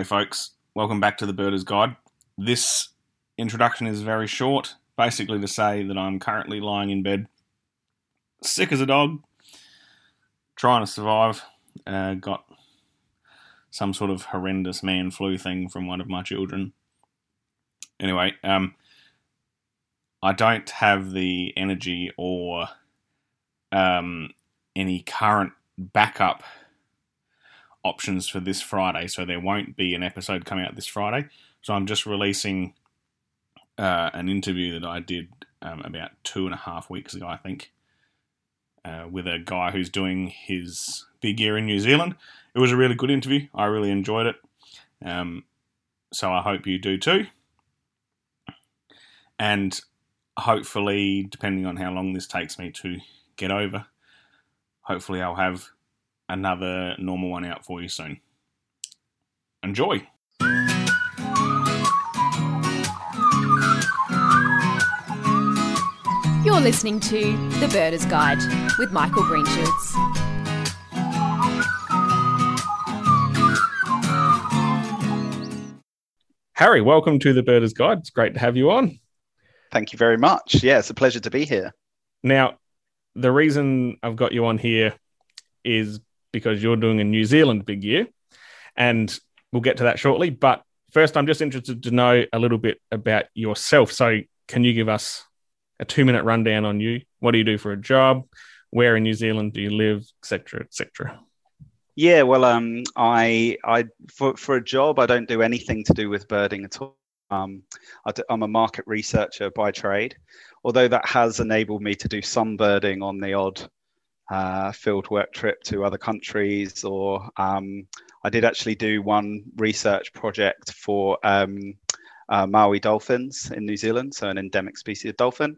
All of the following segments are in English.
Hey, folks, welcome back to the Birders Guide. This introduction is very short, basically to say that I'm currently lying in bed, sick as a dog, trying to survive. Uh, got some sort of horrendous man flu thing from one of my children. Anyway, um, I don't have the energy or um, any current backup options for this Friday, so there won't be an episode coming out this Friday. So I'm just releasing uh, an interview that I did um, about two and a half weeks ago, I think, uh, with a guy who's doing his big year in New Zealand. It was a really good interview. I really enjoyed it. Um, so I hope you do too. And hopefully, depending on how long this takes me to get over, hopefully I'll have another normal one out for you soon. Enjoy! You're listening to The Birders Guide with Michael Greenshields. Harry, welcome to The Birders Guide. It's great to have you on. Thank you very much. Yeah, it's a pleasure to be here. Now, the reason I've got you on here is because you're doing a New Zealand big year, and we'll get to that shortly. But first, I'm just interested to know a little bit about yourself. So, can you give us a two minute rundown on you? What do you do for a job? Where in New Zealand do you live, etc., etc. Yeah, well, um, I, I, for for a job, I don't do anything to do with birding at all. Um, I am a market researcher by trade, although that has enabled me to do some birding on the odd uh, field work trip to other countries, or um, I did actually do one research project for um, uh, Maui dolphins in New Zealand, so an endemic species of dolphin.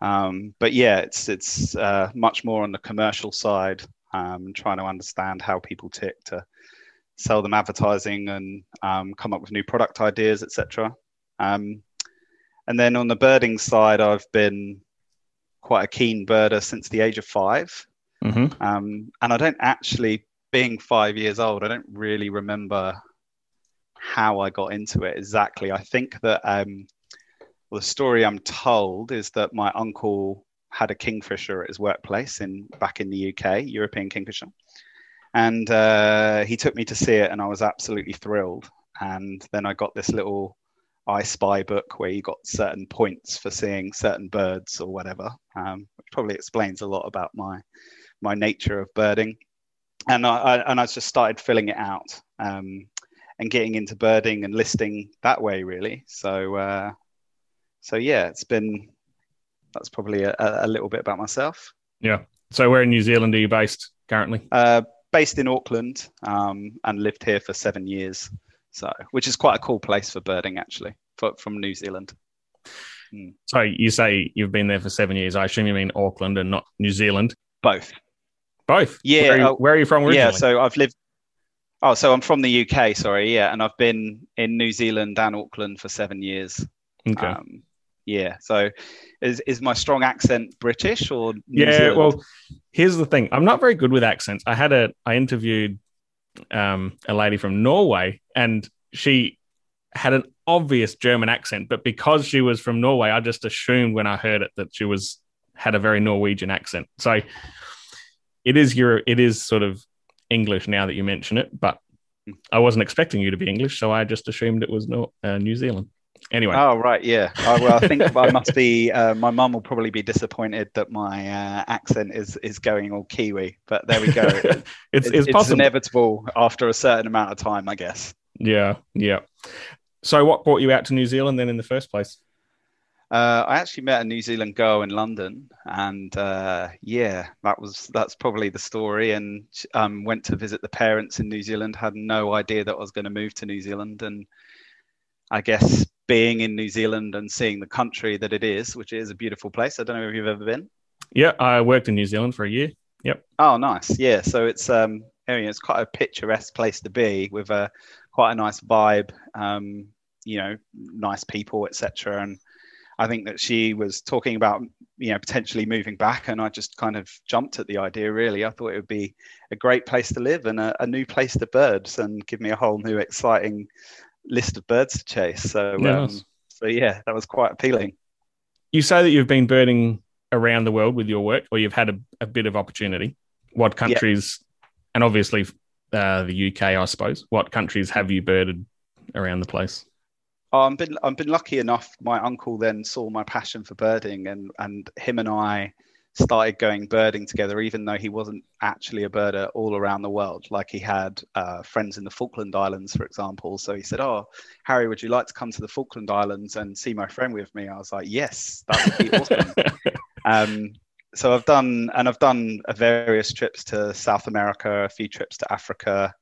Um, but yeah, it's it's uh, much more on the commercial side, um, trying to understand how people tick to sell them advertising and um, come up with new product ideas, etc. Um, and then on the birding side, I've been quite a keen birder since the age of 5 mm-hmm. um, and I don't actually, being five years old, I don't really remember how I got into it exactly. I think that um, well, the story I'm told is that my uncle had a kingfisher at his workplace in back in the UK, European kingfisher, and uh, he took me to see it, and I was absolutely thrilled. And then I got this little I Spy book where you got certain points for seeing certain birds or whatever, um, which probably explains a lot about my my nature of birding. And I, I and I just started filling it out um, and getting into birding and listing that way, really. So uh, so yeah, it's been that's probably a, a, little bit about myself. Yeah. So where in New Zealand are you based currently? Uh, based in Auckland um, and lived here for seven years. So, which is quite a cool place for birding, actually, for, from New Zealand. Hmm. So you say you've been there for seven years. I assume you mean Auckland and not New Zealand. Both. Both. Yeah. Where are you, uh, where are you from originally? Yeah. So I've lived. Oh, so I'm from the UK. Sorry. Yeah, and I've been in New Zealand and Auckland for seven years. Okay. Um, yeah. So, is is my strong accent British or New yeah? Zealand? Well, here's the thing. I'm not very good with accents. I had a I interviewed um, a lady from Norway, and she had an obvious German accent, but because she was from Norway, I just assumed when I heard it that she was had a very Norwegian accent. So it is your it is sort of English now that you mention it, but I wasn't expecting you to be English, so I just assumed it was no, uh, New Zealand. Anyway. Oh right, yeah. Oh, well, I think I must be. Uh, my mum will probably be disappointed that my uh, accent is is going all Kiwi, but there we go. it's, it's, it's, it's inevitable after a certain amount of time, I guess. Yeah, yeah. So, what brought you out to New Zealand then in the first place? Uh, I actually met a New Zealand girl in London, and uh, yeah, that was that's probably the story. And um, went to visit the parents in New Zealand. Had no idea that I was going to move to New Zealand, and I guess being in New Zealand and seeing the country that it is, which is a beautiful place. I don't know if you've ever been. Yeah, I worked in New Zealand for a year. Yep. Oh, nice. Yeah, so it's um, I mean, it's quite a picturesque place to be with a quite a nice vibe. Um, you know, nice people, etc. And I think that she was talking about you know potentially moving back, and I just kind of jumped at the idea. Really, I thought it would be a great place to live and a, a new place to birds, and give me a whole new exciting list of birds to chase. So, Yeah, um, so yeah, that was quite appealing. You say that you've been birding around the world with your work, or you've had a, a bit of opportunity. What countries, and obviously uh, the UK, I suppose. What countries have you birded around the place? Oh, I've been I've been lucky enough. My uncle then saw my passion for birding, and and him and I started going birding together, even though he wasn't actually a birder all around the world. Like he had uh, friends in the Falkland Islands, for example. So he said, "Oh, Harry, would you like to come to the Falkland Islands and see my friend with me?" I was like, "Yes, that would be awesome." um, so I've done, and I've done various trips to South America, a few trips to Africa.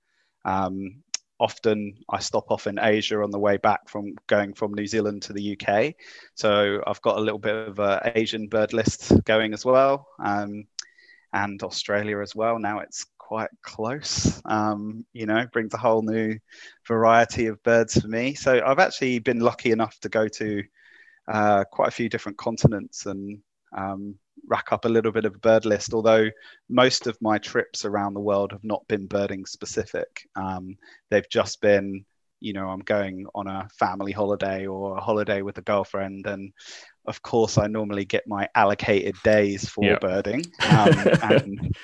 Um, often I stop off in Asia on the way back from going from New Zealand to the UK. So I've got a little bit of an Asian bird list going as well, um, and Australia as well. Now it's quite close. Um, you know, brings a whole new variety of birds for me. So I've actually been lucky enough to go to uh, quite a few different continents and um, rack up a little bit of a bird list. Although most of my trips around the world have not been birding specific. Um, they've just been, you know, I'm going on a family holiday or a holiday with a girlfriend, and of course, I normally get my allocated days for Yeah. birding. Um, and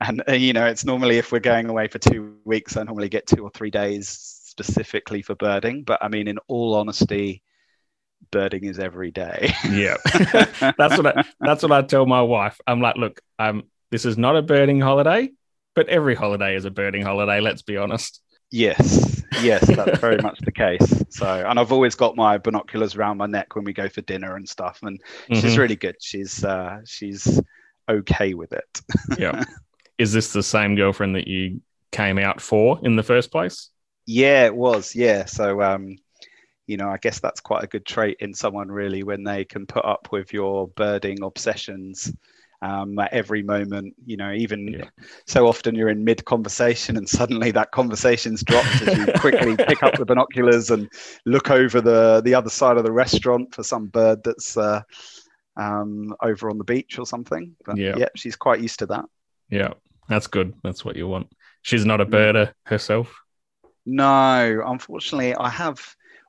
and uh, you know, it's normally if we're going away for two weeks, I normally get two or three days specifically for birding. But I mean, in all honesty, birding is every day. yeah, that's what I, that's what I tell my wife. I'm like, look, um, this is not a birding holiday, but every holiday is a birding holiday. Let's be honest. Yes, yes, that's very much the case. So, and I've always got my binoculars around my neck when we go for dinner and stuff. And she's Mhm. really good. She's uh, she's okay with it. yeah. Is this the same girlfriend that you came out for in the first place? Yeah, it was. Yeah. So, um, you know, I guess that's quite a good trait in someone, really, when they can put up with your birding obsessions um, at every moment. You know, even Yeah. so often you're in mid conversation and suddenly that conversation's dropped as you quickly pick up the binoculars and look over the the other side of the restaurant for some bird that's uh, um, over on the beach or something. But Yeah. yeah, she's quite used to that. Yeah, that's good. That's what you want. She's not a birder herself. No, unfortunately, I have.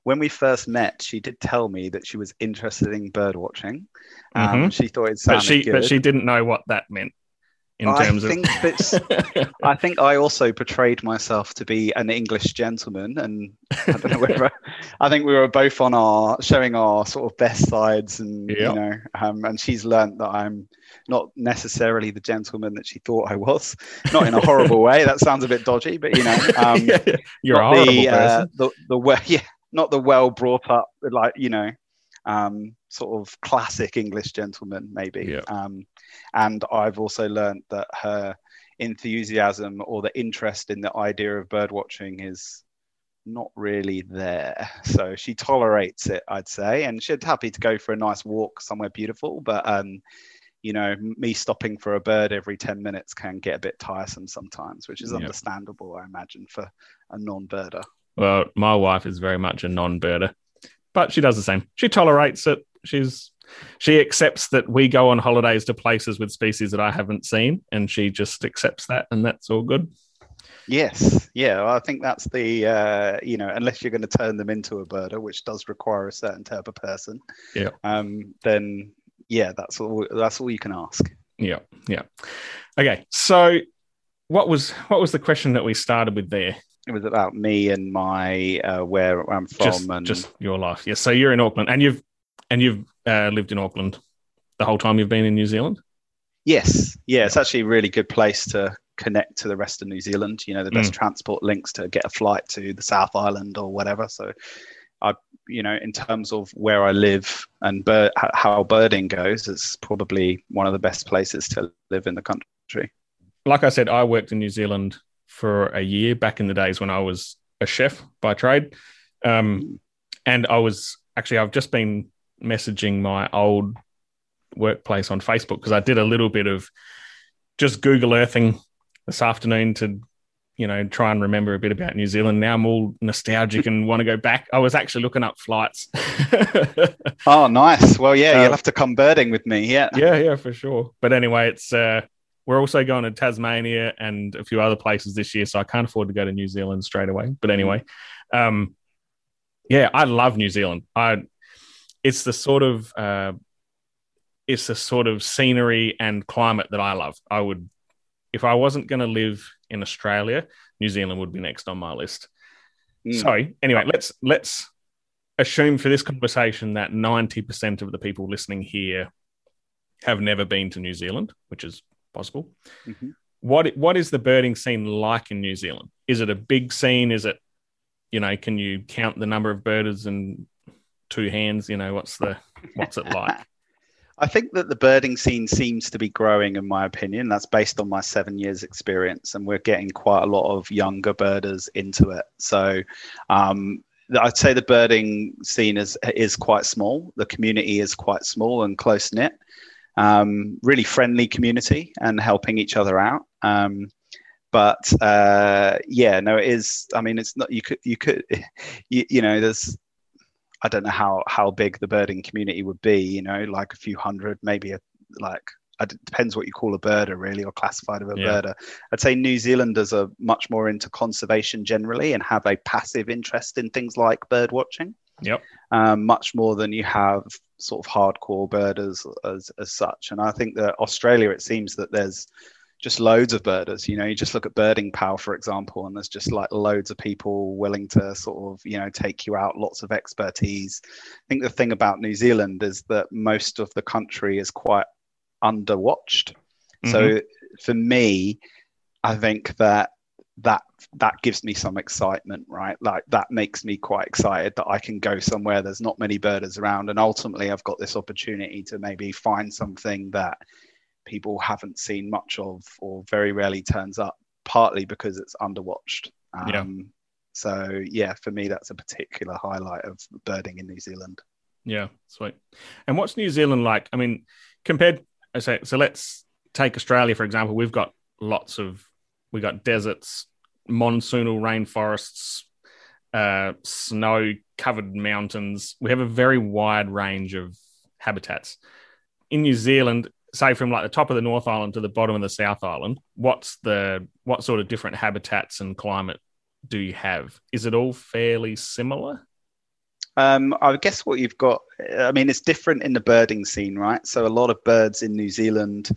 When we first met, she did tell me that she was interested in bird watching. Um, Mhm. She thought it sounded But she good. but she didn't know what that meant in I terms think that I think I also portrayed myself to be an English gentleman, and I don't know whether I think we were both on our showing our sort of best sides, and Yeah. you know, um, and she's learnt that I'm not necessarily the gentleman that she thought I was, not in a horrible way. That sounds a bit dodgy, but you know, um, Yeah, you're a horrible the, uh, the the well, yeah, not the well brought up, like you know, um, sort of classic English gentleman, maybe. Yeah. Um, and I've also learned that her enthusiasm or the interest in the idea of bird watching is not really there. So she tolerates it, I'd say, and she's happy to go for a nice walk somewhere beautiful, but um, you know, me stopping for a bird every 10 minutes can get a bit tiresome sometimes, which is Yep. understandable, I imagine, for a non-birder. Well, my wife is very much a non-birder, but she does the same. She tolerates it. She's she accepts that we go on holidays to places with species that I haven't seen, and she just accepts that, and that's all good. Yes, yeah, I think that's the uh, you know, unless you're going to turn them into a birder, which does require a certain type of person. Yeah. Um, then yeah, that's all. That's all you can ask. Yeah, yeah. Okay, so what was what was the question that we started with there? It was about me and my uh, where I'm from just, and just your life. Yes. So you're in Auckland, and you've and you've uh, lived in Auckland the whole time you've been in New Zealand. Yes, yeah, it's actually a really good place to connect to the rest of New Zealand. You know, the best transport links to get a flight to the South Island or whatever. So, I, you know, in terms of where I live and bird, how birding goes, it's probably one of the best places to live in the country. Like I said, I worked in New Zealand for a year back in the days when I was a chef by trade, um, and I was actually I've just been messaging my old workplace on Facebook because I did a little bit of just Google Earthing this afternoon to, you know, try and remember a bit about New Zealand. Now I'm all nostalgic and want to go back. I was actually looking up flights. Oh, nice. Well, yeah, Um, you'll have to come birding with me. Yeah. yeah, yeah, for sure. But anyway, it's uh, we're also going to Tasmania and a few other places this year, so I can't afford to go to New Zealand straight away. But anyway, um, yeah, I love New Zealand. I it's the sort of uh, it's the sort of scenery and climate that I love. I would if I wasn't going to live in Australia, New Zealand would be next on my list. Mm. So anyway, let's let's assume for this conversation that ninety percent of the people listening here have never been to New Zealand, which is possible. Mhm. What what is the birding scene like in New Zealand? Is it a big scene? Is it, you know, can you count the number of birders in two hands? You know, what's the what's it like? I think that the birding scene seems to be growing, in my opinion. That's based on my seven years' experience, and we're getting quite a lot of younger birders into it. So, um, I'd say the birding scene is is quite small. The community is quite small and close knit. Um, really friendly community and helping each other out. Um, but uh, yeah, no, it is. I mean, it's not. You could you could you, you know there's I don't know how how big the birding community would be. You know, like a few hundred, maybe a like. It depends what you call a birder, really, or classified of a Yeah. birder. I'd say New Zealanders are much more into conservation generally and have a passive interest in things like bird watching, Yep. um, much more than you have sort of hardcore birders as as such. And I think that Australia, it seems that there's just loads of birders. You know, you just look at Birding Power, for example, and there's just like loads of people willing to sort of, you know, take you out, lots of expertise. I think the thing about New Zealand is that most of the country is quite underwatched. So for me, I think that that that gives me some excitement, right? Like that makes me quite excited that I can go somewhere there's not many birders around, and ultimately I've got this opportunity to maybe find something that people haven't seen much of or very rarely turns up, partly because it's underwatched. Um, Yeah. So yeah, for me that's a particular highlight of birding in New Zealand. Yeah, sweet. And what's New Zealand like? I mean, compared, I say, so let's take Australia for example. We've got lots of, we got deserts, monsoonal rainforests, uh, snow-covered mountains. We have a very wide range of habitats. In New Zealand, say from like the top of the North Island to the bottom of the South Island, what's the what sort of different habitats and climate do you have? Is it all fairly similar? Um, I guess what you've got, I mean, it's different in the birding scene, right? So a lot of birds in New Zealand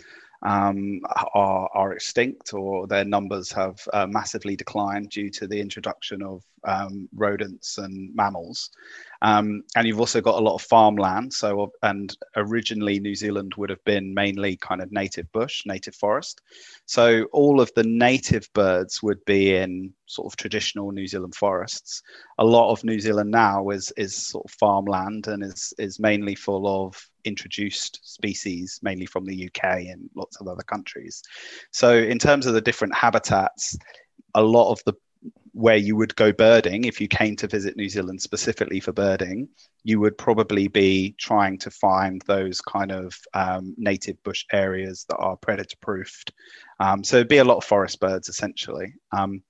um, are, are extinct or their numbers have uh, massively declined due to the introduction of um, rodents and mammals. Um, and you've also got a lot of farmland. So, and originally New Zealand would have been mainly kind of native bush, native forest. So all of the native birds would be in sort of traditional New Zealand forests. A lot of New Zealand now is is sort of farmland and is is mainly full of introduced species, mainly from the UK and lots of other countries. So in terms of the different habitats, a lot of the where you would go birding if you came to visit New Zealand specifically for birding, you would probably be trying to find those kind of um, native bush areas that are predator proofed. Um, so it'd be a lot of forest birds essentially. Um,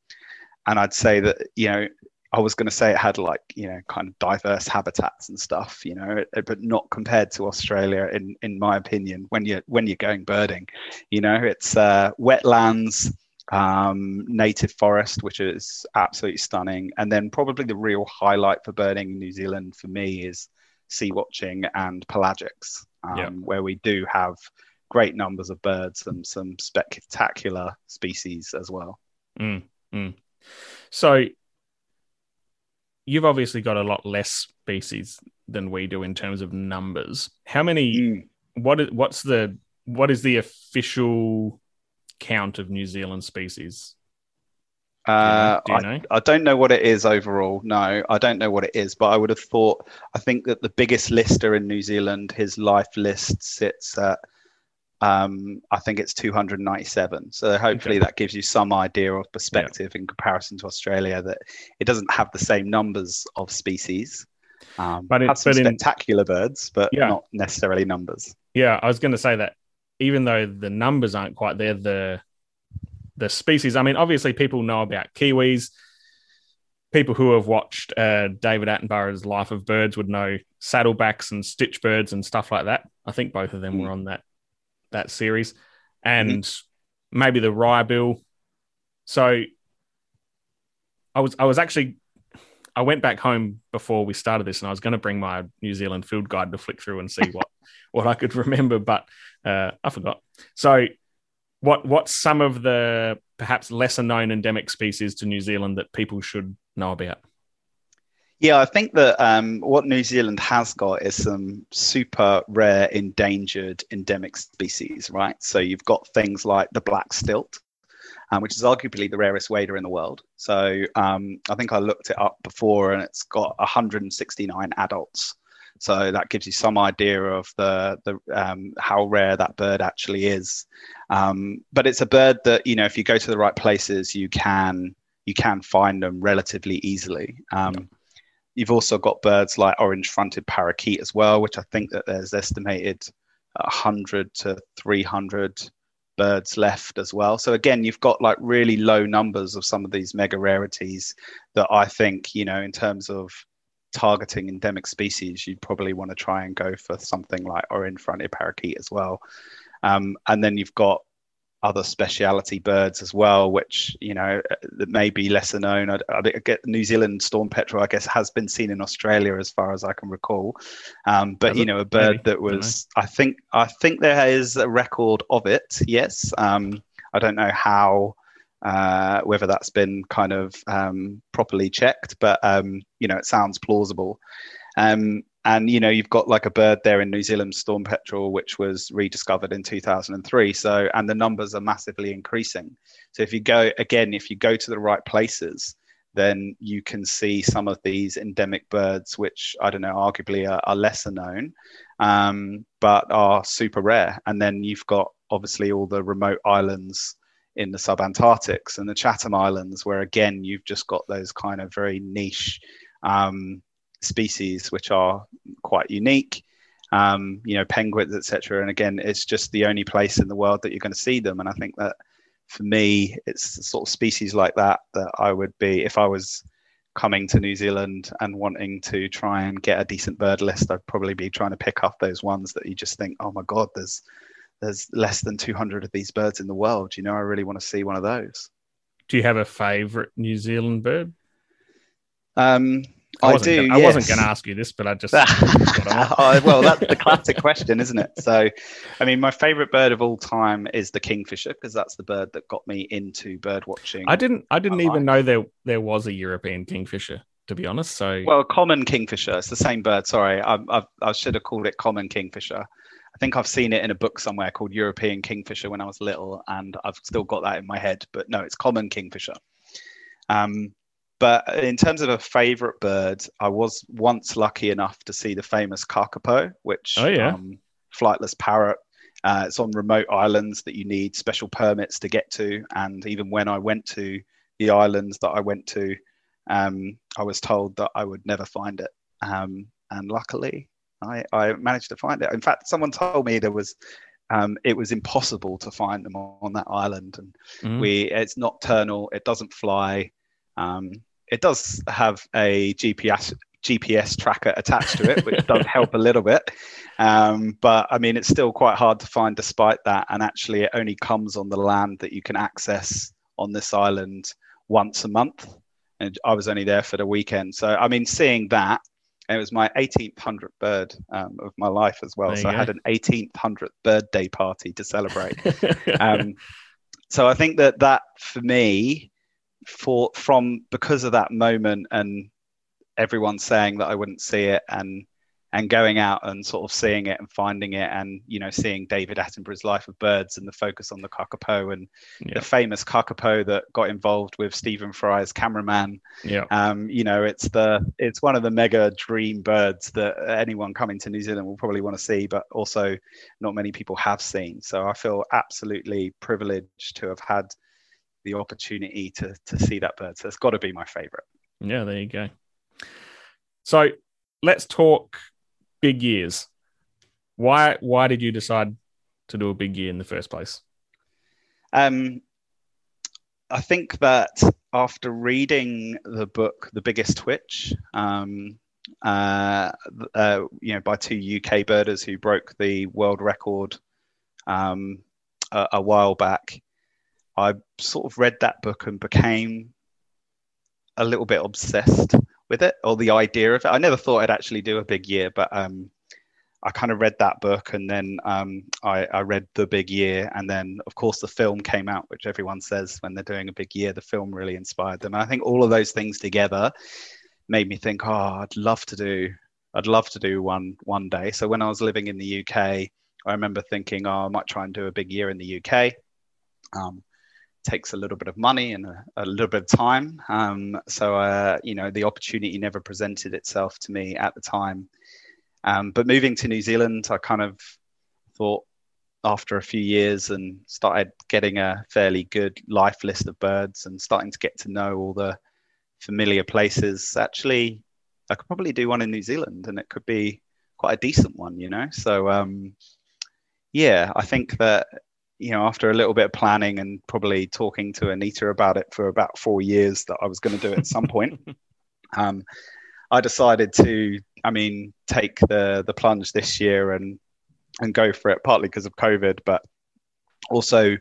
and I'd say that, you know, I was going to say it had like, you know, kind of diverse habitats and stuff, you know, but not compared to Australia, in, in my opinion, when you're, when you're going birding, you know, it's uh, wetlands, um, native forest, which is absolutely stunning. And then probably the real highlight for birding in New Zealand for me is sea watching and pelagics, um, Yeah. where we do have great numbers of birds and some spectacular species as well. Mm, mm. So you've obviously got a lot less species than we do in terms of numbers. How many? Mm. What is what's the what is the official count of New Zealand species? Uh, Do you I, know? I don't know what it is overall. No, I don't know what it is, but I would have thought. I think that the biggest lister in New Zealand, his life list sits at, um, I think it's 297. So hopefully that gives you some idea of perspective in comparison to Australia. That it doesn't have the same numbers of species, um, But it- has in- spectacular birds, but Yeah. not necessarily numbers. Yeah, I was going to say that even though the numbers aren't quite there, the the species. I mean, obviously, people know about kiwis. People who have watched uh, David Attenborough's Life of Birds would know saddlebacks and stitchbirds and stuff like that. I think both of them Mm. were on that that series, and maybe the wrybill. So, I was I was actually I went back home before we started this, and I was going to bring my New Zealand field guide to flick through and see what what I could remember, but uh, I forgot. So, what what's some of the perhaps lesser known endemic species to New Zealand that people should know about? Yeah, I think that um, what New Zealand has got is some super rare, endangered, endemic species, right? So you've got things like the black stilt, um, which is arguably the rarest wader in the world. So um, I think I looked it up before, and it's got 169 adults. So that gives you some idea of the the um, how rare that bird actually is. Um, but it's a bird that you know, if you go to the right places, you can you can find them relatively easily. Um, You've also got birds like orange-fronted parakeet as well, which I think that there's estimated 100 to 300 birds left as well. So again, you've got like really low numbers of some of these mega rarities that I think, you know, in terms of targeting endemic species, you'd probably want to try and go for something like orange-fronted parakeet as well. Um, and then you've got other speciality birds as well, which you know that may be lesser known. I, I get New Zealand storm petrel, I guess, has been seen in Australia as far as I can recall. Um, but you know, a bird Maybe. that was, I think, I think there is a record of it. Yes, um, I don't know how. Uh, whether that's been kind of um, properly checked, but um, you know, it sounds plausible. Um, and you know, you've got like a bird there in New Zealand, storm petrel, which was rediscovered in 2003. So, and the numbers are massively increasing. So, if you go again, if you go to the right places, then you can see some of these endemic birds, which I don't know, arguably are, are lesser known, um, but are super rare. And then you've got obviously all the remote islands in the subantarctics and the Chatham Islands, where again you've just got those kind of very niche um, species which are quite unique. Um, you know, penguins, etc. And again, it's just the only place in the world that you're going to see them. And I think that for me, it's sort of species like that that I would be if I was coming to New Zealand and wanting to try and get a decent bird list. I'd probably be trying to pick up those ones that you just think, oh my god, there's there's less than 200 of these birds in the world. You know, I really want to see one of those. Do you have a favorite New Zealand bird? Um, I I, wasn't do. Gonna, I wasn't going to ask you this, but I just oh, well, that's the classic question, isn't it? So, I mean, my favorite bird of all time is the kingfisher because that's the bird that got me into bird watching. I didn't. I didn't even know there there was a European kingfisher. To be honest, so Well, common kingfisher. It's the same bird. Sorry, I, I, I should have called it common kingfisher. I think I've seen it in a book somewhere called European kingfisher when I was little, and I've still got that in my head. But no, it's common kingfisher. Um, but in terms of a favorite bird, I was once lucky enough to see the famous kakapo, which Oh, yeah. um, flightless parrot. Uh, it's on remote islands that you need special permits to get to, and even when I went to the islands that I went to, um, I was told that I would never find it. Um, and luckily, I, I managed to find it. In fact, someone told me there was um, it was impossible to find them on, on that island, and Mm. we it's nocturnal. It doesn't fly. Um, it does have a GPS GPS tracker attached to it, which does help a little bit. Um, but I mean, it's still quite hard to find despite that. And actually, it only comes on the land that you can access on this island once a month. And I was only there for the weekend. So, I mean, seeing that, it was my 18th hundredth bird um, of my life as well. So I had an 18th hundredth birthday party to celebrate. um, so I think that that for me, for from because of that moment and everyone saying that I wouldn't see it and and going out and sort of seeing it and finding it and you know seeing David Attenborough's Life of Birds and the focus on the kakapo and Yeah. the famous kakapo that got involved with Stephen Fry's cameraman yeah, um, you know, it's the it's one of the mega dream birds that anyone coming to New Zealand will probably want to see, but also not many people have seen. So I feel absolutely privileged to have had the opportunity to to see that bird. So it's got to be my favorite. yeah. There you go. So let's talk big years. Why why did you decide to do a big year in the first place? Um, I think that after reading the book The Biggest Twitch, um, uh, uh, you know, by two UK birders who broke the world record um, a, a while back, I sort of read that book and became a little bit obsessed with it or the idea of it. I never thought I'd actually do a big year, but um, I kind of read that book and then um, I, I, read The Big Year. And then, of course, the film came out, which everyone says when they're doing a big year, the film really inspired them. And I think all of those things together made me think, oh, I'd love to do. I'd love to do one one day. So when I was living in the UK, I remember thinking, oh, I might try and do a big year in the UK. Um, takes a little bit of money and a, a little bit of time. Um, so, uh, you know, the opportunity never presented itself to me at the time. Um, but moving to New Zealand, I kind of thought after a few years and started getting a fairly good life list of birds and starting to get to know all the familiar places. Actually, I could probably do one in New Zealand and it could be quite a decent one, you know? So, um, yeah, I think that, you know, after a little bit of planning and probably talking to Anita about it for about four years, that I was going to do it at some point. Um, I decided to, I mean, take the the plunge this year and and go for it, partly because of COVID, but also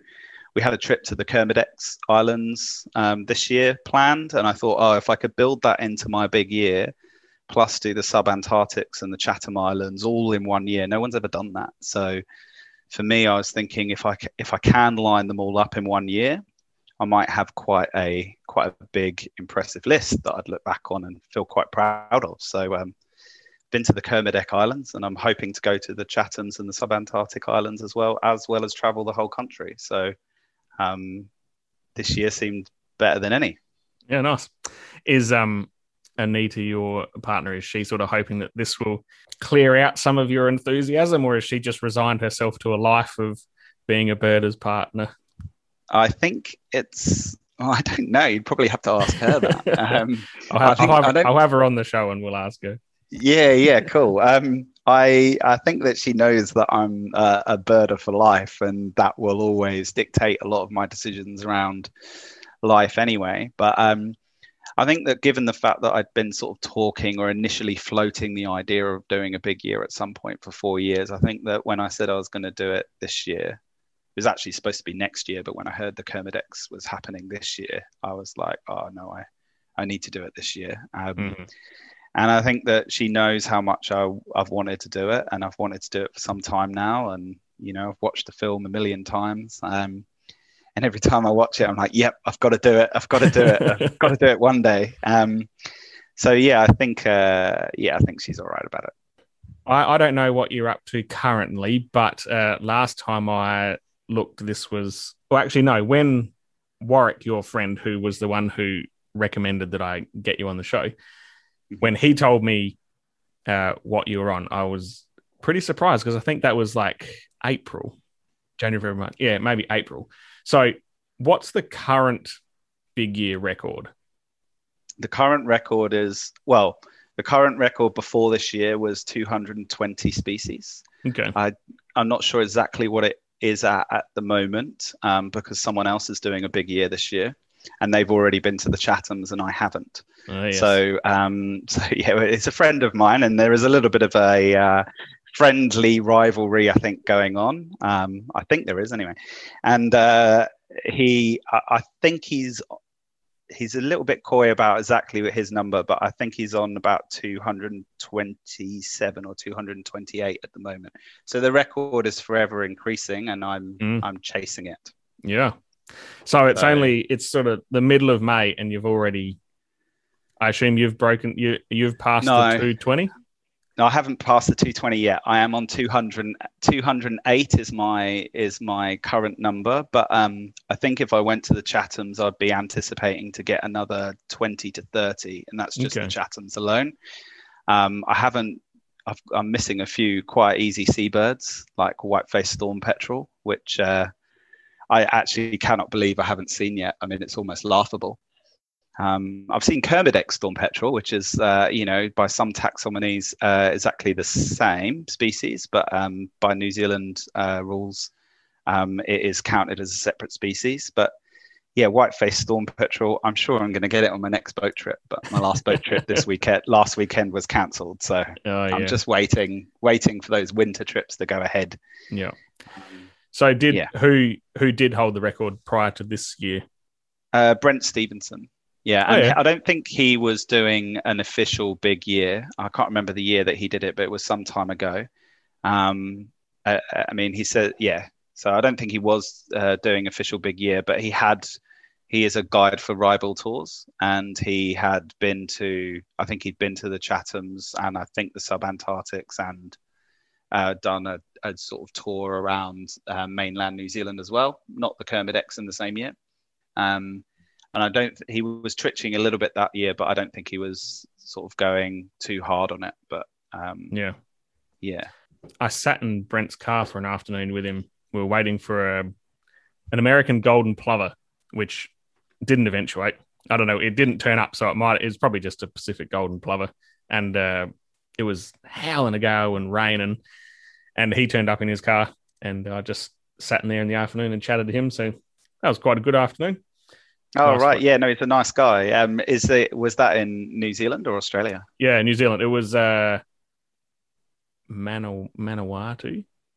we had a trip to the Kermadec Islands um, this year planned, and I thought, oh, if I could build that into my big year, plus do the subantarctics and the Chatham Islands all in one year. No one's ever done that. So for me, I was thinking if I if I can line them all up in one year, I might have quite a quite a big impressive list that I'd look back on and feel quite proud of. So um, been to the Kermadec Islands and I'm hoping to go to the Chathams and the subantarctic islands as well, as well as travel the whole country. So um, this year seemed better than any. Yeah, nice. Is um Anita your partner? Is she sort of hoping that this will clear out some of your enthusiasm, or has she just resigned herself to a life of being a birder's partner? I think it's. Well, I don't know. You'd probably have to ask her that. Um, I'll, have, I'll, have, I'll, have, her on the show and we'll ask her. Yeah, yeah, cool. Um, I I think that she knows that I'm uh, a birder for life, and that will always dictate a lot of my decisions around life anyway. But um, I think that given the fact that I'd been sort of talking or initially floating the idea of doing a big year at some point for four years, I think that when I said I was going to do it this year, it was actually supposed to be next year, but when I heard the Kermadec was happening this year, I was like, oh no, I, I need to do it this year. Um, mm-hmm. And I think that she knows how much I, I've wanted to do it, and I've wanted to do it for some time now. And you know, I've watched the film a million times. Um, and every time I watch it, I'm like, "Yep, I've got to do it. I've got to do it. I've got to do it one day." Um, so yeah, I think uh, yeah, I think she's all right about it. I, I don't know what you're up to currently, but uh, last time I looked, this was well, actually no. When Warwick, your friend, who was the one who recommended that I get you on the show, mm-hmm. when he told me uh, what you were on, I was pretty surprised because I think that was like April, January, March. Yeah, maybe April. So, what's the current big year record? The current record is well, the current record before this year was 220 species. Okay. I, I'm not sure exactly what it is at at the moment um, because someone else is doing a big year this year and they've already been to the Chathams and I haven't. Oh, yes. So, um, so yeah, it's a friend of mine, and there is a little bit of a uh, friendly rivalry, I think, going on. Um, I think there is anyway, and uh, he, I, I, think he's he's a little bit coy about exactly his number, but I think he's on about 227 or 228 at the moment. So the record is forever increasing, and I'm mm. I'm chasing it. Yeah. So it's so, only it's sort of the middle of May, and you've already. I assume you've broken you you've passed no, the 220. No, I haven't passed the 220 yet. I am on 200. 208 is my is my current number, but um, I think if I went to the Chathams, I'd be anticipating to get another 20 to 30, and that's just okay. the Chathams alone. Um, I haven't. i am missing a few quite easy seabirds like white-faced storm petrel, which uh, I actually cannot believe I haven't seen yet. I mean, it's almost laughable. Um, I've seen Kermadec storm petrel, which is, uh, you know, by some taxonomies uh, exactly the same species, but um, by New Zealand uh, rules, um, it is counted as a separate species. But yeah, white-faced storm petrel. I'm sure I'm going to get it on my next boat trip, but my last boat trip this weekend, last weekend, was cancelled. So Oh, I'm yeah. just waiting, waiting for those winter trips to go ahead. yeah. So did Yeah. who who did hold the record prior to this year? Uh, Brent Stephenson. Yeah, Oh, and yeah. I don't think he was doing an official big year. I can't remember the year that he did it, but it was some time ago. Um, I, I mean, he said, yeah. So I don't think he was uh, doing official big year, but he had. He is a guide for Wrybill tours, and he had been to. I think he'd been to the Chathams and I think the Sub Subantarctics, and uh, done a, a sort of tour around uh, mainland New Zealand as well. Not the Kermadecs in the same year. Um, and I don't. He was twitching a little bit that year, but I don't think he was sort of going too hard on it. But um, Yeah. yeah, I sat in Brent's car for an afternoon with him. We were waiting for a, an American golden plover, which didn't eventuate. I don't know. It didn't turn up, so it might. It's probably just a Pacific golden plover, and uh, it was howling a gale and raining. And he turned up in his car, and I just sat in there in the afternoon and chatted to him. So that was quite a good afternoon. Oh Nice right, one. yeah, no, he's a nice guy. Um, is it was that in New Zealand or Australia? Yeah, New Zealand. It was uh, Manu- Manawatu. Do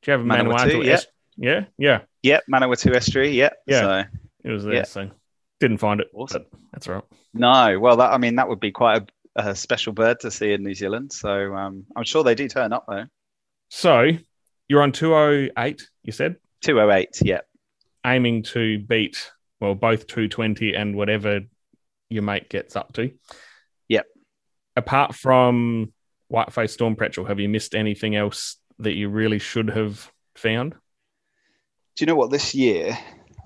you have a Manawatu, Manawatu? yeah. es- yeah, yeah. Yep, Manawatu Estuary. Yep. Yeah. So It was there. Yeah. So didn't find it. Awesome. that's right. no, well, that I mean that would be quite a, a special bird to see in New Zealand. So um, I'm sure they do turn up though. So you're on 208, you said, Two oh eight. Yep. aiming to beat, well, both 220 and whatever your mate gets up to. Yep. Apart from Whiteface Storm Petrel, have you missed anything else that you really should have found? Do you know what? This year,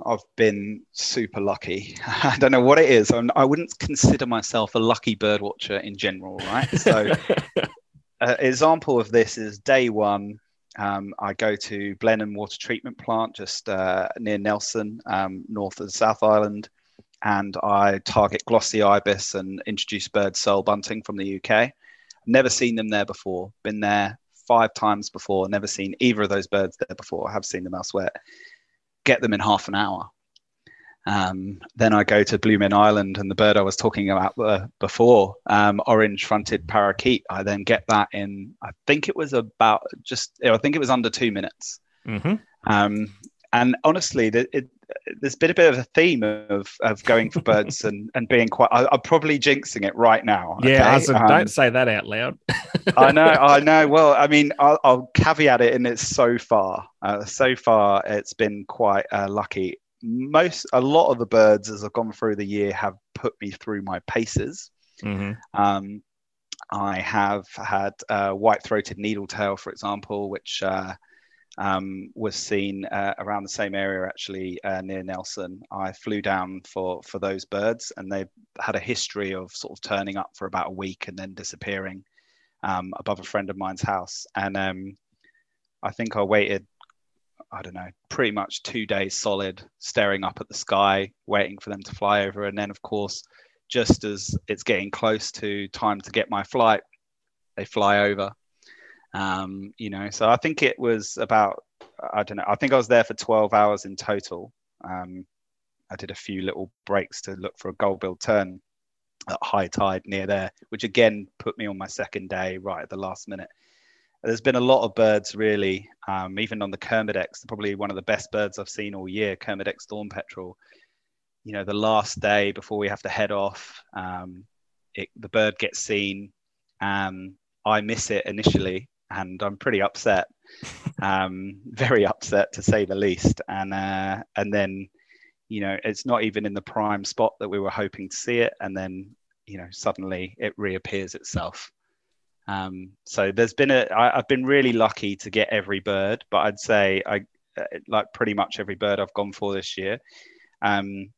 I've been super lucky. I don't know what it is. I'm, I wouldn't consider myself a lucky bird watcher in general, right? So, an uh, example of this is day one. Um, I go to Blenheim Water Treatment Plant, just uh, near Nelson, um, north of the South Island, and I target glossy ibis and introduce bird cirl bunting from the UK. Never seen them there before. Been there five times before. Never seen either of those birds there before. I have seen them elsewhere. Get them in half an hour. Um, then I go to Blumine Island and the bird I was talking about uh, before, um, orange fronted parakeet. I then get that in, I think it was about just, I think it was under two minutes. hmm Um, and honestly, the, it, there's been a bit of a theme of, of going for birds and, and being quite, I, I'm probably jinxing it right now. Yeah, okay? said, Um, don't say that out loud. I know, I know. Well, I mean, I'll, I'll caveat it in it's so far. Uh, so far, it's been quite uh, lucky. Most, a lot of the birds as I've gone through the year have put me through my paces. hmm Um, I have had uh, white-throated needletail, for example, which uh, um, was seen uh, around the same area actually uh, near Nelson. I flew down for for those birds, and they had a history of sort of turning up for about a week and then disappearing um, above a friend of mine's house. And um, I think I waited, I don't know, pretty much two days solid, staring up at the sky, waiting for them to fly over. And then, of course, just as it's getting close to time to get my flight, they fly over. Um, you know, so I think it was about, I don't know, I think I was there for 12 hours in total. Um, I did a few little breaks to look for a gull-billed tern at high tide near there, which again put me on my second day right at the last minute. There's been a lot of birds, really, um, even on the Kermadecs, probably one of the best birds I've seen all year, Kermadec Storm Petrel. You know, the last day before we have to head off, um, it, the bird gets seen. Um, I miss it initially, and I'm pretty upset, um, very upset to say the least. And uh, and then, you know, it's not even in the prime spot that we were hoping to see it, and then you know suddenly it reappears itself. Um, so there's been a I, I've been really lucky to get every bird, but I'd say I uh, like pretty much every bird I've gone for this year. Um,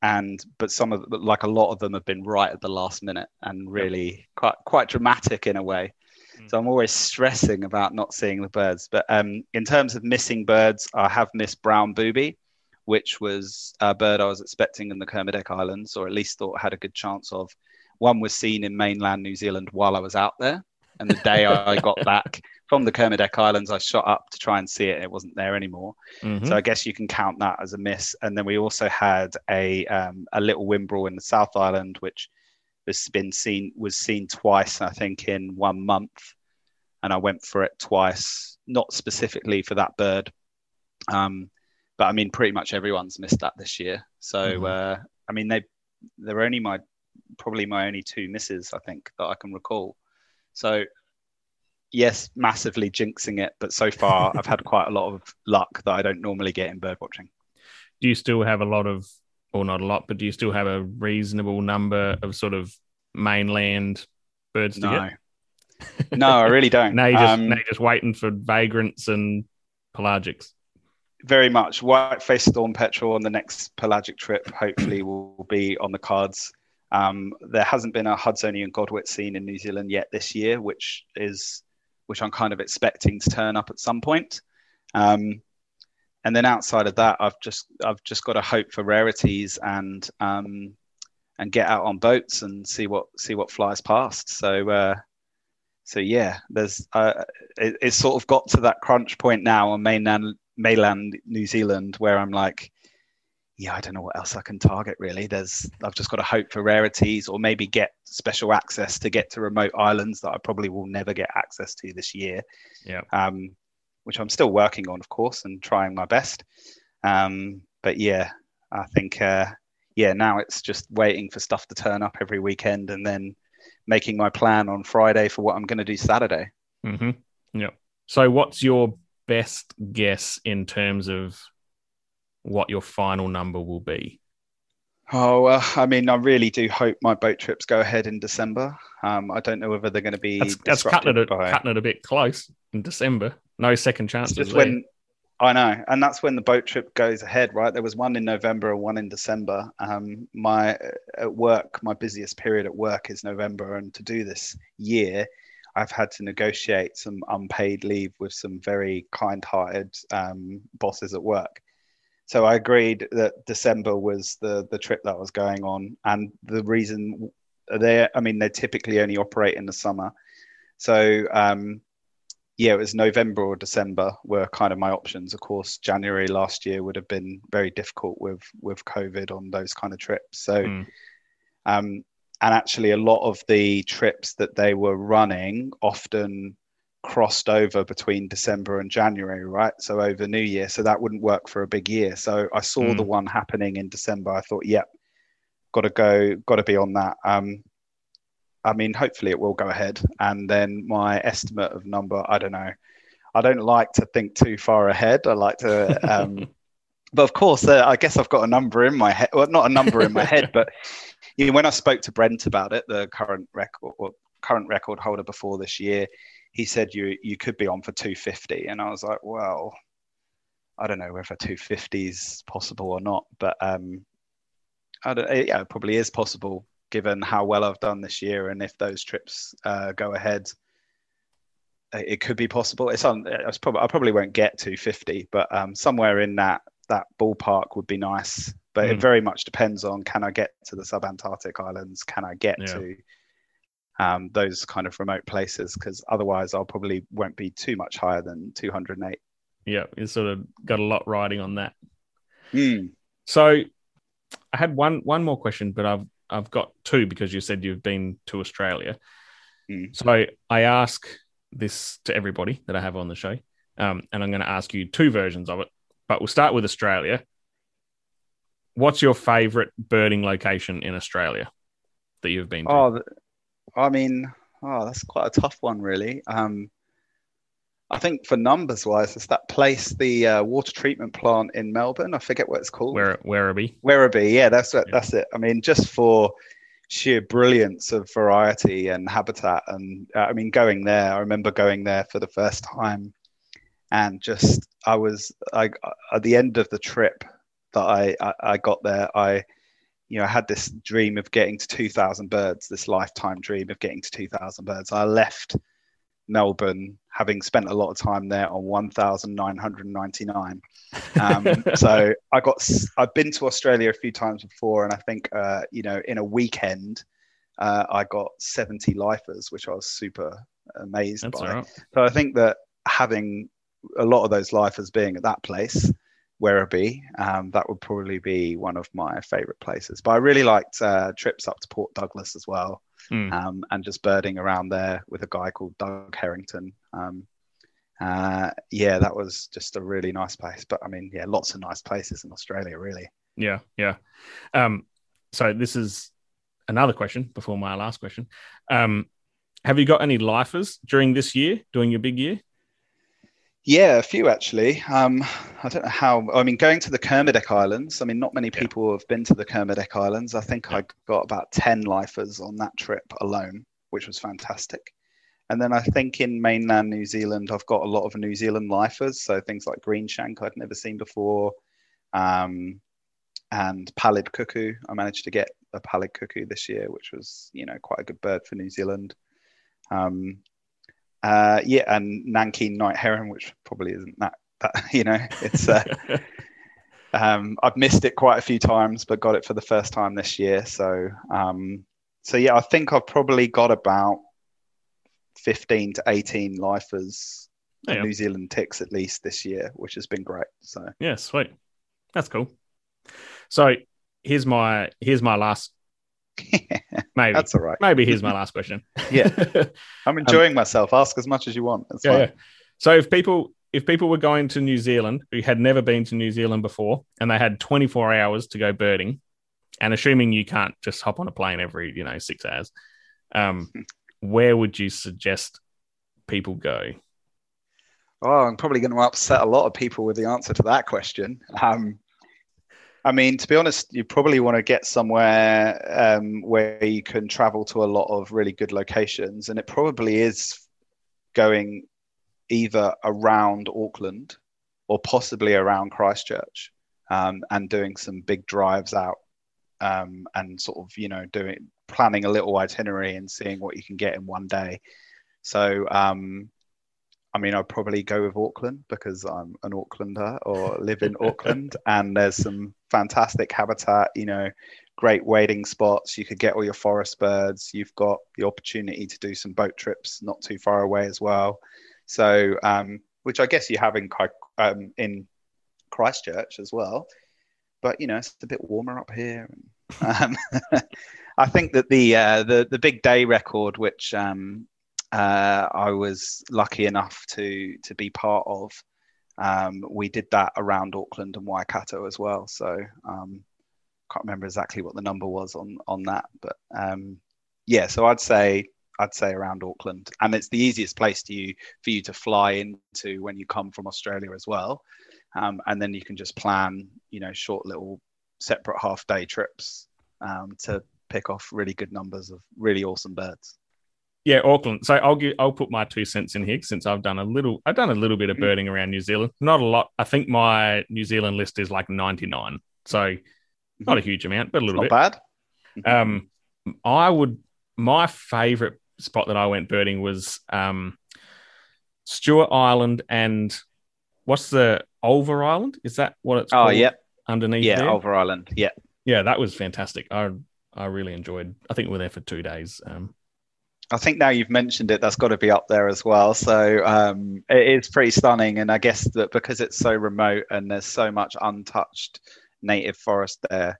and but some of like a lot of them have been right at the last minute and really quite quite dramatic in a way. Mm. So I'm always stressing about not seeing the birds. But um, in terms of missing birds, I have missed brown booby, which was a bird I was expecting in the Kermadec Islands, or at least thought had a good chance of. One was seen in mainland New Zealand while I was out there, and the day I got back, from the Kermadec Islands, I shot up to try and see it. It wasn't there anymore. Mhm. So I guess you can count that as a miss. And then we also had a um, a little Whimbrel in the South Island, which has been seen was seen twice, I think, in one month. And I went for it twice, not specifically for that bird, um, but I mean, pretty much everyone's missed that this year. So Mhm. uh, I mean, they they're only my probably my only two misses, I think, that I can recall. So yes, massively jinxing it, but so far I've had quite a lot of luck that I don't normally get in bird watching. do you still have a lot of, or not a lot, but do you still have a reasonable number of sort of mainland birds to No, get? no, I really don't. Now you're just, Um, now you're just waiting for vagrants and pelagics. very much white-faced storm petrel on the next pelagic trip. Hopefully, will be on the cards. Um, there hasn't been a Hudsonian godwit seen in New Zealand yet this year, which is which I'm kind of expecting to turn up at some point. Um, and then outside of that, I've just I've just got to hope for rarities and um, and get out on boats and see what see what flies past. So uh, so yeah, there's uh, it, it's sort of got to that crunch point now on mainland mainland New Zealand where I'm like, yeah, I don't know what else I can target really. There's I've just got to hope for rarities or maybe get special access to get to remote islands that I probably will never get access to this year. Yeah. Um, which I'm still working on, of course, and trying my best. Um, but yeah, I think uh, yeah, now it's just waiting for stuff to turn up every weekend and then making my plan on Friday for what I'm going to do Saturday. hmm Yeah. So, what's your best guess in terms of what your final number will be? Oh, well, I mean, I really do hope my boat trips go ahead in December. Um, I don't know whether they're going to be. That's, that's cutting it, by- cutting it a bit close in December. No second It's chances. just there. when I know, and that's when the boat trip goes ahead, right? There was one in November and one in December. Um, my at work, my busiest period at work is November, and to do this year, I've had to negotiate some unpaid leave with some very kind-hearted um, bosses at work. So I agreed that December was the the trip that was going on, and the reason they, I mean, they typically only operate in the summer, so. Um, yeah, it was November or December were kind of my options. Of course, January last year would have been very difficult with with COVID on those kind of trips. So, Mm. um, and actually, a lot of the trips that they were running often crossed over between December and January, right? So over New Year, so that wouldn't work for a big year. So I saw Mm. the one happening in December. I thought, yep, got to go, got to be on that. Um, I mean, hopefully it will go ahead. And then my estimate of number, I don't know. I don't like to think too far ahead. I like to, um, but of course, uh, I guess I've got a number in my head. Well, not a number in my head, but you know, when I spoke to Brent about it, the current record or current record holder before this year, he said you you could be on for 250, and I was like, well, I don't know whether 250 is possible or not, but um, I don't, yeah, it probably is possible given how well I've done this year, and if those trips uh, go ahead, it it could be possible. It's on. It's probably I probably won't get 250, but um, somewhere in that that ballpark would be nice. But it Mm. very much depends on can I get to the subantarctic islands? Can I get Yeah. to um, those kind of remote places? Because otherwise, I'll probably won't be too much higher than 208. Yeah, you sort of got a lot riding on that. Mm. So I had one one more question, but I've I've got two because you said you've been to Australia. Mm. So I ask this to everybody that I have on the show, um, and I'm going to ask you two versions of it. But we'll start with Australia. What's your favourite birding location in Australia that you've been to? Oh, I mean, oh, that's quite a tough one, really. Um, I think for numbers wise, it's that place, the uh, water treatment plant in Melbourne. I forget what it's called. Where Werribee? Werribee, yeah, that's it. Yeah. That's it. I mean, just for sheer brilliance of variety and habitat, and uh, I mean, going there, I remember going there for the first time, and just I was I at the end of the trip that I I, I got there, I you know I had this dream of getting to two thousand birds, this lifetime dream of getting to two thousand birds. I left Melbourne having spent a lot of time there on one thousand nine hundred ninety nine. Um, so I got I've been to Australia a few times before, and I think uh, you know in a weekend uh, I got seventy lifers, which I was super amazed That's by. right. So I think that having a lot of those lifers being at that place, Werribee, um, that would probably be one of my favourite places. But I really liked uh, trips up to Port Douglas as well, Hmm. um, and just birding around there with a guy called Doug Harrington. Um, uh, yeah, that was just a really nice place. But I mean, yeah, lots of nice places in Australia, really. Yeah, yeah. Um, so this is another question before my last question. Um, have you got any lifers during this year doing your big year? Yeah, a few actually. Um, I don't know how. I mean, going to the Kermadec Islands. I mean, not many Yeah. people have been to the Kermadec Islands. I think I got about ten lifers on that trip alone, which was fantastic. And then I think in mainland New Zealand, I've got a lot of New Zealand lifers. So things like green shank I'd never seen before, um, and pallid cuckoo. I managed to get a pallid cuckoo this year, which was you know quite a good bird for New Zealand. Um, uh, yeah, and Nankeen night heron, which probably isn't that, that you know, it's uh, um, I've missed it quite a few times, but got it for the first time this year. So, um, so yeah, I think I've probably got about fifteen to eighteen lifers, Yeah. New Zealand ticks at least this year, which has been great. So, yeah, sweet. That's cool. So here's my here's my last maybe that's all right. maybe here's my last question. Yeah. I'm enjoying myself. Ask as much as you want. It's yeah, fine. yeah. So if people if people were going to New Zealand who had never been to New Zealand before and they had 24 hours to go birding, and assuming you can't just hop on a plane every you know six hours, um, where would you suggest people go? Oh, I'm probably going to upset a lot of people with the answer to that question. Um, I mean, to be honest, you probably want to get somewhere um, where you can travel to a lot of really good locations, and it probably is going either around Auckland or possibly around Christchurch, um, and doing some big drives out, um, and sort of you know doing planning a little itinerary and seeing what you can get in one day. So um, I mean, I'd probably go with Auckland because I'm an Aucklander or live in Auckland, and there's some fantastic habitat. You know, great wading spots. You could get all your forest birds. You've got the opportunity to do some boat trips not too far away as well. So, um, which I guess you have in um, in Christchurch as well. But you know, it's a bit warmer up here. Um, I think that the uh, the the big day record, which um, uh, I was lucky enough to to be part of. Um, we did that around Auckland and Waikato as well. So um, can't remember exactly what the number was on on that, but um, yeah. So I'd say I'd say around Auckland, and it's the easiest place to you for you to fly into when you come from Australia as well. Um, and then you can just plan, you know, short little separate half day trips um, to pick off really good numbers of really awesome birds. Yeah, Auckland. So I'll give I'll put my two cents in here since I've done a little I've done a little bit of birding around New Zealand. Not a lot. I think my New Zealand list is like 99. So not a huge amount, but a little bit. Not bad. Um, I would. My favorite spot that I went birding was um, Stewart Island and what's the Ulva Island? Is that what it's called? Oh, yeah. underneath Yeah, there. Ulva Island. Yeah. Yeah, that was fantastic. I I really enjoyed. I think we were there for two days. Um, I think now you've mentioned it, that's got to be up there as well. So um, it is pretty stunning, and I guess that because it's so remote and there's so much untouched native forest there,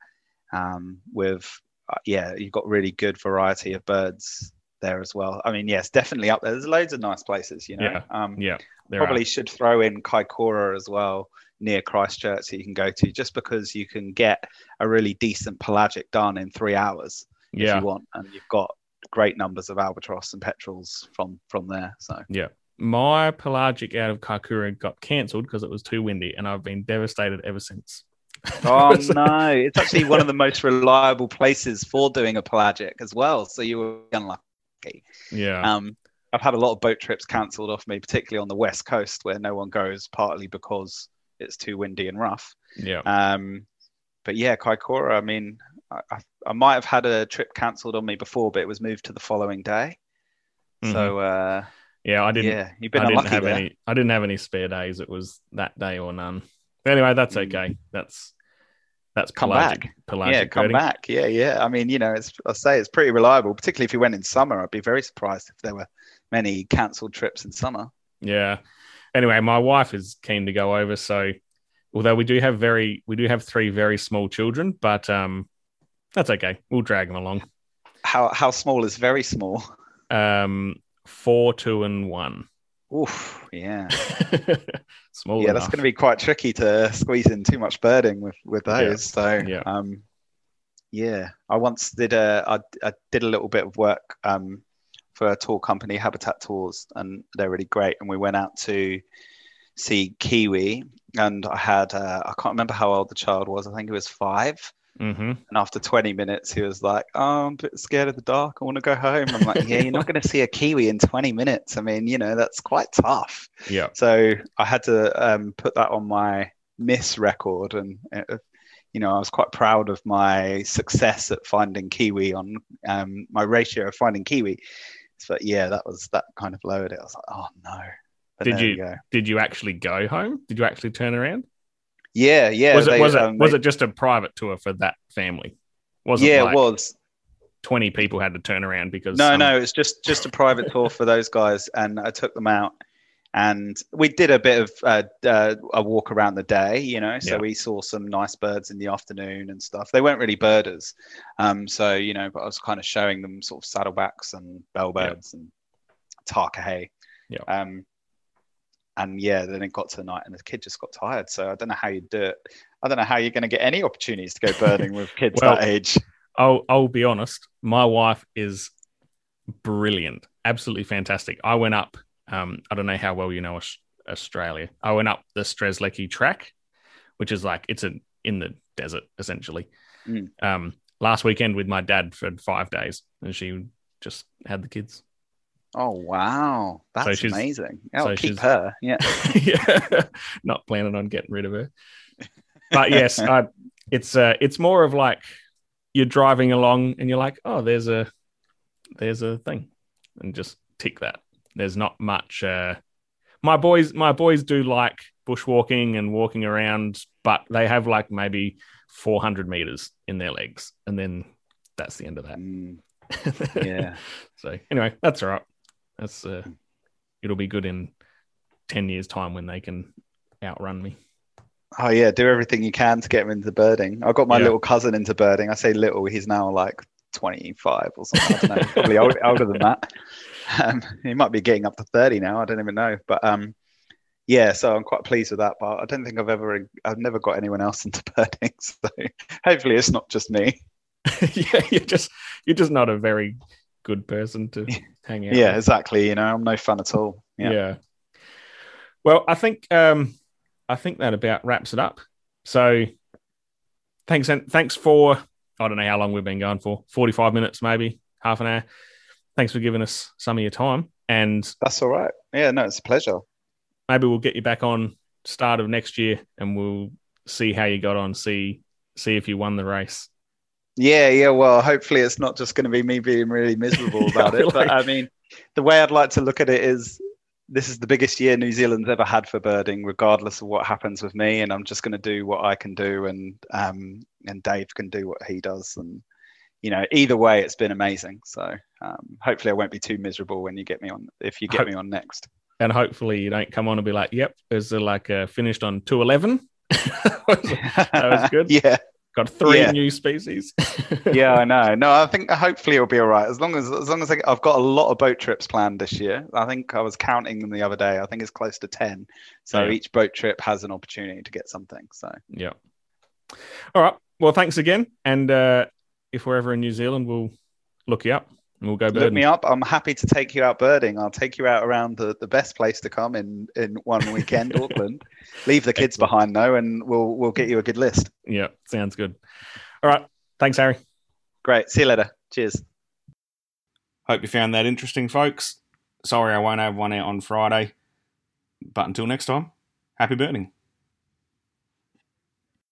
um, with uh, yeah, you've got really good variety of birds there as well. I mean, yes, definitely up there. There's loads of nice places, you know. Yeah, Um, yeah, probably are. should throw in Kaikoura as well near Christchurch that you can go to, just because you can get a really decent pelagic done in three hours if Yeah, you want, and you've got great numbers of albatross and petrels from from there. So yeah, my pelagic out of Kaikoura got cancelled because it was too windy, and I've been devastated ever since. oh no, it's actually one of the most reliable places for doing a pelagic as well. So you were unlucky. Yeah, Um, I've had a lot of boat trips cancelled off me, particularly on the west coast where no one goes, partly because it's too windy and rough. yeah, Um, but yeah, Kaikoura. I mean, I, I, might have had a trip cancelled on me before, but it was moved to the following day. So uh, yeah. I didn't. yeah, you've been I didn't have there. any. I didn't have any spare days. It was that day or none. But anyway, that's Mm. okay. That's that's Come pelagic. back. Pelagic yeah, come birding. back. Yeah, yeah. I mean, you know, it's I say it's pretty reliable, particularly if you went in summer. I'd be very surprised if there were many cancelled trips in summer. Yeah. Anyway, my wife is keen to go over, so although we do have very we do have three very small children, but um that's okay. We'll drag them along. How how small is very small? Um four, two, and one. Oof, yeah. Small yeah, enough. that's going to be quite tricky to squeeze in too much birding with with Yeah. those. So, Yeah. um, yeah, I once did a I, I did a little bit of work um for a tour company, Habitat Tours, and they're really great. And we went out to see kiwi, and I had uh, I can't remember how old the child was. I think it was five. Hmm And after 20 minutes, he was like, "Oh, I'm a bit scared of the dark. I want to go home." I'm like, "Yeah, you're not going to see a kiwi in 20 minutes. I mean, you know, that's quite tough." Yeah. So I had to um, put that on my miss record, and uh, you know, I was quite proud of my success at finding kiwi on um, my ratio of finding kiwi. But yeah, that was that kind of lowered it. I was like, "Oh no." But Did there you- go. Did you actually go home? Did you actually turn around? Yeah, yeah. was it they, was it um, was they- it just a private tour for that family? Wasn't yeah, like it was. twenty people had to turn around because No, some- no, it's just just a private tour for those guys, and I took them out, and we did a bit of uh, uh, a walk around the day, you know. So Yeah. we saw some nice birds in the afternoon and stuff. They weren't really birders, um, so you know, but I was kind of showing them sort of saddlebacks and bellbirds and takahe. Yeah. Um, and yeah, then it got to the night, and the kid just got tired. So I don't know how you do it. I don't know how you're going to get any opportunities to go birding with kids Well, that age. I'll I'll be honest. My wife is brilliant, absolutely fantastic. I went up. Um, I don't know how well you know Australia. I went up the Strzelecki track, which is like it's a in the desert essentially. Mm. Um, last weekend with my dad for five days, and she just had the kids. Oh wow, that's she's- amazing. I'll so keep she's- her. Yeah. yeah, not planning on getting rid of her. But yes, uh, it's uh, it's more of like you're driving along and you're like, oh, there's a there's a thing, and just tick that. There's not much. Uh, my boys, my boys do like bushwalking and walking around, but they have like maybe 400 meters in their legs, and then that's the end of that. Mm, yeah. so anyway, that's all right. That's uh, it'll be good in ten years' time when they can outrun me. Oh yeah, do everything you can to get him into birding. I got my Yeah. little cousin into birding. I say little, he's now like 25 or something. I don't know, probably old, older than that. Um, he might be getting up to 30 now. I don't even know. But um, yeah, so I'm quite pleased with that. But I don't think I've ever, I've never got anyone else into birding. So hopefully it's not just me. yeah, you're just you're just not a very good person to hang out. Yeah, with. exactly. You know, I'm no fun at all. yeah. Yeah. Well, I think um, I think that about wraps it up. So thanks and thanks for I don't know how long we've been going for 45 minutes maybe half an hour. Thanks for giving us some of your time, and That's all right. Yeah, no, it's a pleasure. maybe we'll get you back on start of next year, and we'll see how you got on. See see if you won the race. Yeah, yeah. Well, hopefully it's not just going to be me being really miserable about it. But I mean, the way I'd like to look at it is this is the biggest year New Zealand's ever had for birding, regardless of what happens with me. And I'm just going to do what I can do, and um, and Dave can do what he does. And you know, either way, it's been amazing. So um, hopefully, I won't be too miserable when you get me on. If you get Hope- me on next. and hopefully you don't come on and be like, "Yep, is it like uh, finished on two eleven? that was good. yeah, Got three Yeah. new species. yeah, I know. No, I think hopefully it'll be all right as long as as long as I, I've got a lot of boat trips planned this year. I think I was counting them the other day. I think it's close to ten. So Yeah. each boat trip has an opportunity to get something. So yeah. All right. Well, thanks again. And uh, if we're ever in New Zealand, we'll look you up we'll go look birding. me up. I'm happy to take you out birding. I'll take you out around the, the best place to come in in one weekend, Auckland. Leave the kids Excellent. behind though, and we'll we'll get you a good list. Yeah, sounds good. All right. Thanks, Harry. Great. See you later. Cheers. Hope you found that interesting, folks. Sorry I won't have one out on Friday. But until next time, happy birding.